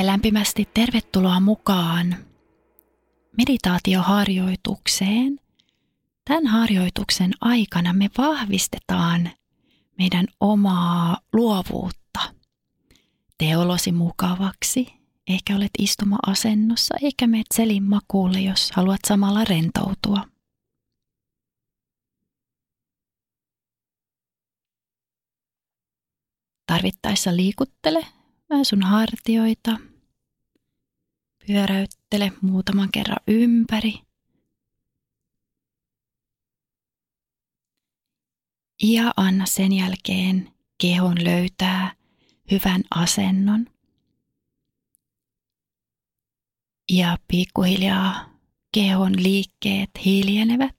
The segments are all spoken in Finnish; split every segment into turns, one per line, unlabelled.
Oikein lämpimästi tervetuloa mukaan meditaatioharjoitukseen. Tämän harjoituksen aikana me vahvistetaan meidän omaa luovuutta. Tee olosi mukavaksi. Ehkä olet istuma-asennossa eikä meet selin makuulle, jos haluat samalla rentoutua. Tarvittaessa liikuttele vähän sun hartioita. Pyöräyttele muutaman kerran ympäri. Ja anna sen jälkeen kehon löytää hyvän asennon. Ja pikkuhiljaa kehon liikkeet hiljenevät.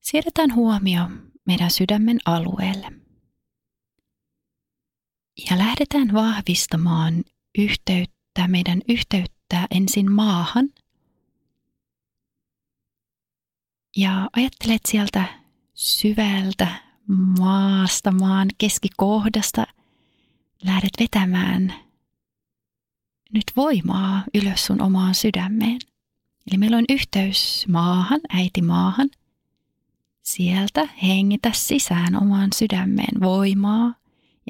Siirretään huomio meidän sydämen alueelle. Ja lähdetään vahvistamaan yhteyttä, meidän yhteyttä ensin maahan. Ja ajattelet sieltä syvältä maasta, maan keskikohdasta, lähdet vetämään nyt voimaa ylös sun omaan sydämeen. Eli meillä on yhteys maahan, äiti maahan – Sieltä hengitä sisään omaan sydämeen voimaa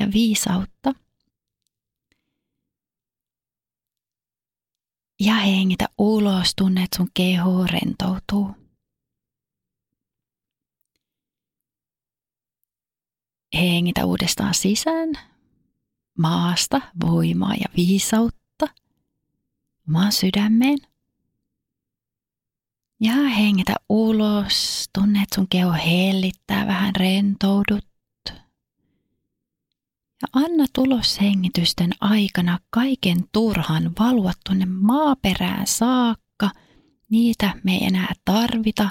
ja viisautta. Ja hengitä ulos, tunnet sun keho rentoutuu. Hengitä uudestaan sisään, maasta voimaa ja viisautta omaan sydämeen. Ja hengitä ulos, tunnet sun keho hellittää, vähän rentoudut. Ja anna tulos hengitysten aikana kaiken turhan valua tuonne maaperään saakka. Niitä me ei enää tarvita.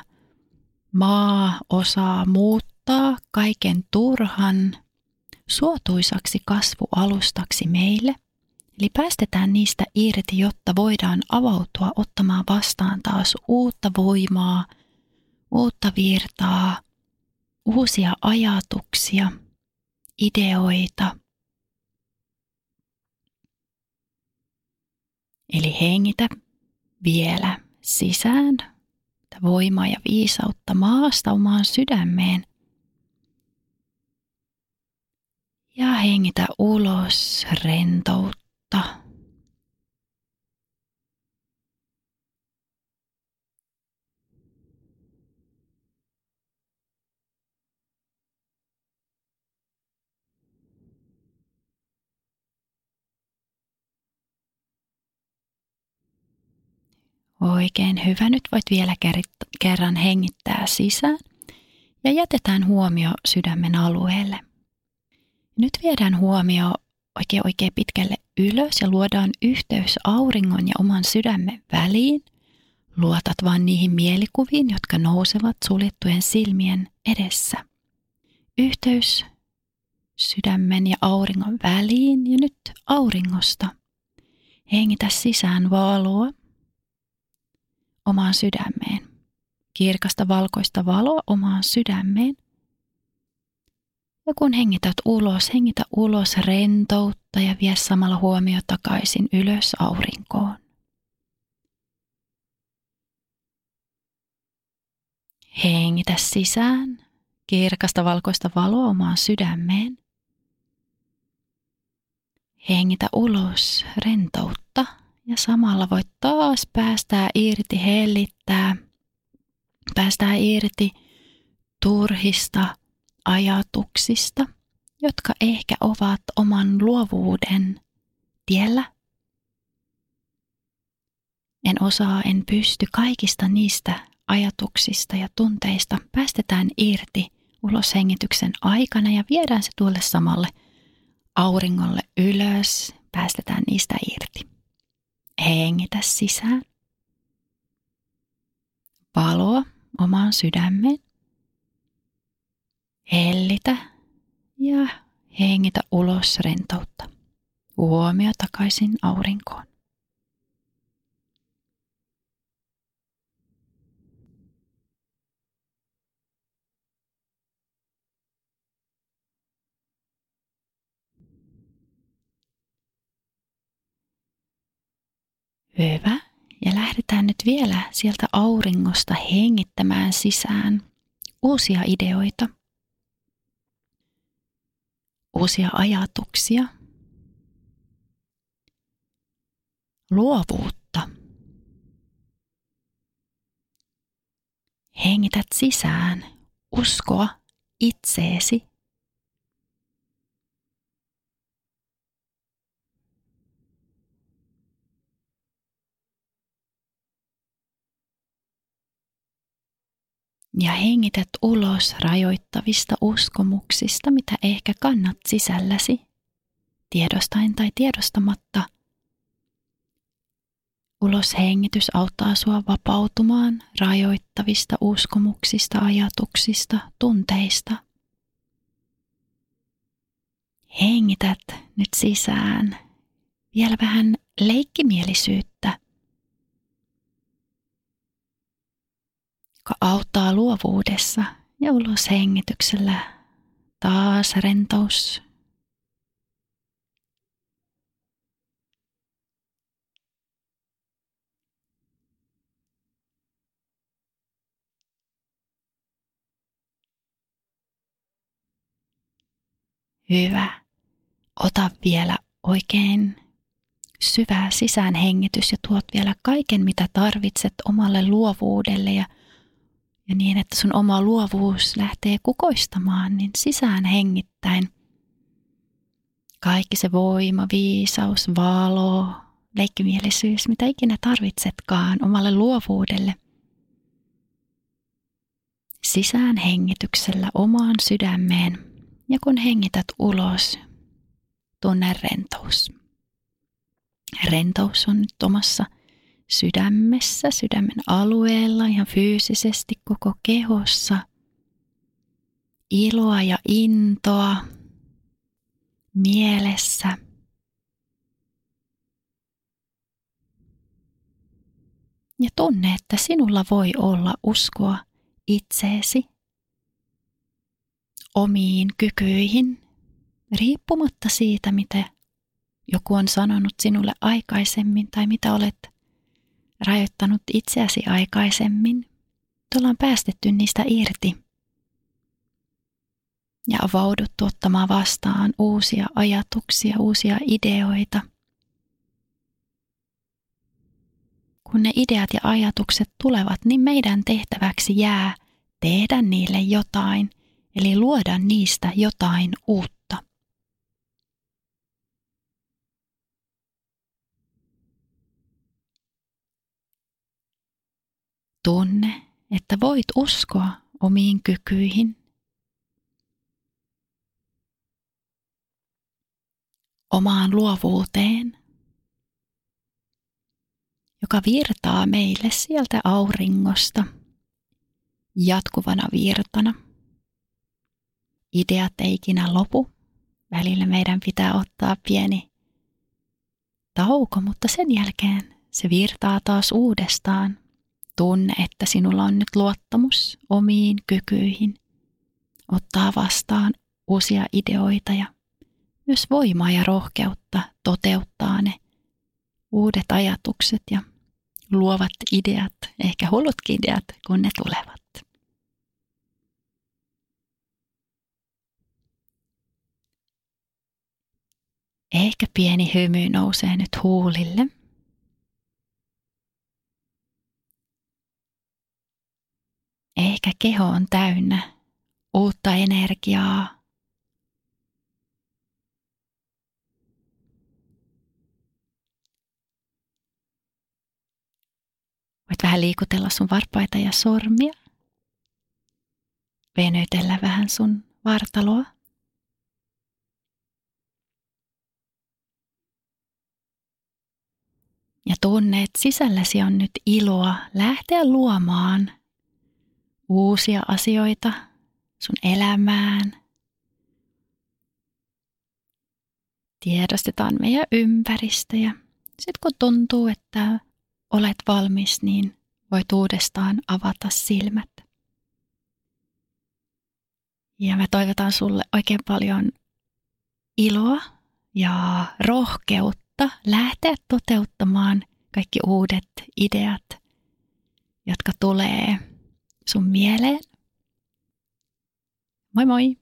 Maa osaa muuttaa kaiken turhan suotuisaksi kasvualustaksi meille – Eli päästetään niistä irti, jotta voidaan avautua ottamaan vastaan taas uutta voimaa, uutta virtaa, uusia ajatuksia, ideoita. Eli hengitä vielä sisään voimaa ja viisautta maasta omaan sydämeen. Ja hengitä ulos rentoutta Oikein hyvä. Nyt voit vielä kerran hengittää sisään ja jätetään huomio sydämen alueelle. Nyt viedään huomio oikein oikein pitkälle ylös ja luodaan yhteys auringon ja oman sydämen väliin. Luotat vain niihin mielikuviin, jotka nousevat suljettujen silmien edessä. Yhteys sydämen ja auringon väliin ja nyt auringosta. Hengitä sisään valoa omaan sydämeen. Kirkasta valkoista valoa omaan sydämeen – ja kun hengität ulos, hengitä ulos rentoutta ja vie samalla huomio takaisin ylös aurinkoon. Hengitä sisään kirkasta valkoista valoa omaan sydämeen. Hengitä ulos rentoutta ja samalla voit taas päästää irti, hellittää, päästää irti turhista ajatuksista, jotka ehkä ovat oman luovuuden tiellä. En osaa, en pysty kaikista niistä ajatuksista ja tunteista päästetään irti ulos hengityksen aikana ja viedään se tuolle samalle auringolle ylös, päästetään niistä irti. Hengitä sisään. Valoa omaan sydämeen. Hellitä ja hengitä ulos rentoutta. Huomio takaisin aurinkoon. Hyvä. Ja lähdetään nyt vielä sieltä auringosta hengittämään sisään uusia ideoita, uusia ajatuksia, luovuutta. Hengität sisään uskoa itseesi ja hengität ulos rajoittavista uskomuksista, mitä ehkä kannat sisälläsi, tiedostain tai tiedostamatta. Ulos hengitys auttaa sua vapautumaan rajoittavista uskomuksista, ajatuksista, tunteista. Hengität nyt sisään vielä vähän leikkimielisyyttä joka auttaa luovuudessa ja ulos hengityksellä taas rentous. Hyvä. Ota vielä oikein syvää sisäänhengitys ja tuot vielä kaiken, mitä tarvitset omalle luovuudelle ja ja niin, että sun oma luovuus lähtee kukoistamaan, niin sisään hengittäin. Kaikki se voima, viisaus, valo, leikkimielisyys, mitä ikinä tarvitsetkaan omalle luovuudelle. Sisään hengityksellä omaan sydämeen ja kun hengität ulos, tunne rentous. Rentous on nyt omassa sydämessä, sydämen alueella, ihan fyysisesti koko kehossa. Iloa ja intoa mielessä. Ja tunne, että sinulla voi olla uskoa itseesi, omiin kykyihin, riippumatta siitä, mitä joku on sanonut sinulle aikaisemmin tai mitä olet rajoittanut itseäsi aikaisemmin. Ollaan päästetty niistä irti ja avauduttu ottamaan vastaan uusia ajatuksia, uusia ideoita. Kun ne ideat ja ajatukset tulevat, niin meidän tehtäväksi jää tehdä niille jotain, eli luoda niistä jotain uutta. Tunne, että voit uskoa omiin kykyihin. Omaan luovuuteen, joka virtaa meille sieltä auringosta jatkuvana virtana. Ideat ei ikinä lopu. Välillä meidän pitää ottaa pieni tauko, mutta sen jälkeen se virtaa taas uudestaan Tunne, että sinulla on nyt luottamus omiin kykyihin, ottaa vastaan uusia ideoita ja myös voimaa ja rohkeutta toteuttaa ne uudet ajatukset ja luovat ideat, ehkä hullutkin ideat, kun ne tulevat. Ehkä pieni hymy nousee nyt huulille – Ehkä keho on täynnä uutta energiaa. Voit vähän liikutella sun varpaita ja sormia. Venytellä vähän sun vartaloa. Ja tunne, että sisälläsi on nyt iloa lähteä luomaan uusia asioita sun elämään. Tiedostetaan meidän ympäristö ja sitten kun tuntuu, että olet valmis, niin voit uudestaan avata silmät. Ja mä toivotan sulle oikein paljon iloa ja rohkeutta lähteä toteuttamaan kaikki uudet ideat, jotka tulee sun mieleen. Moi moi!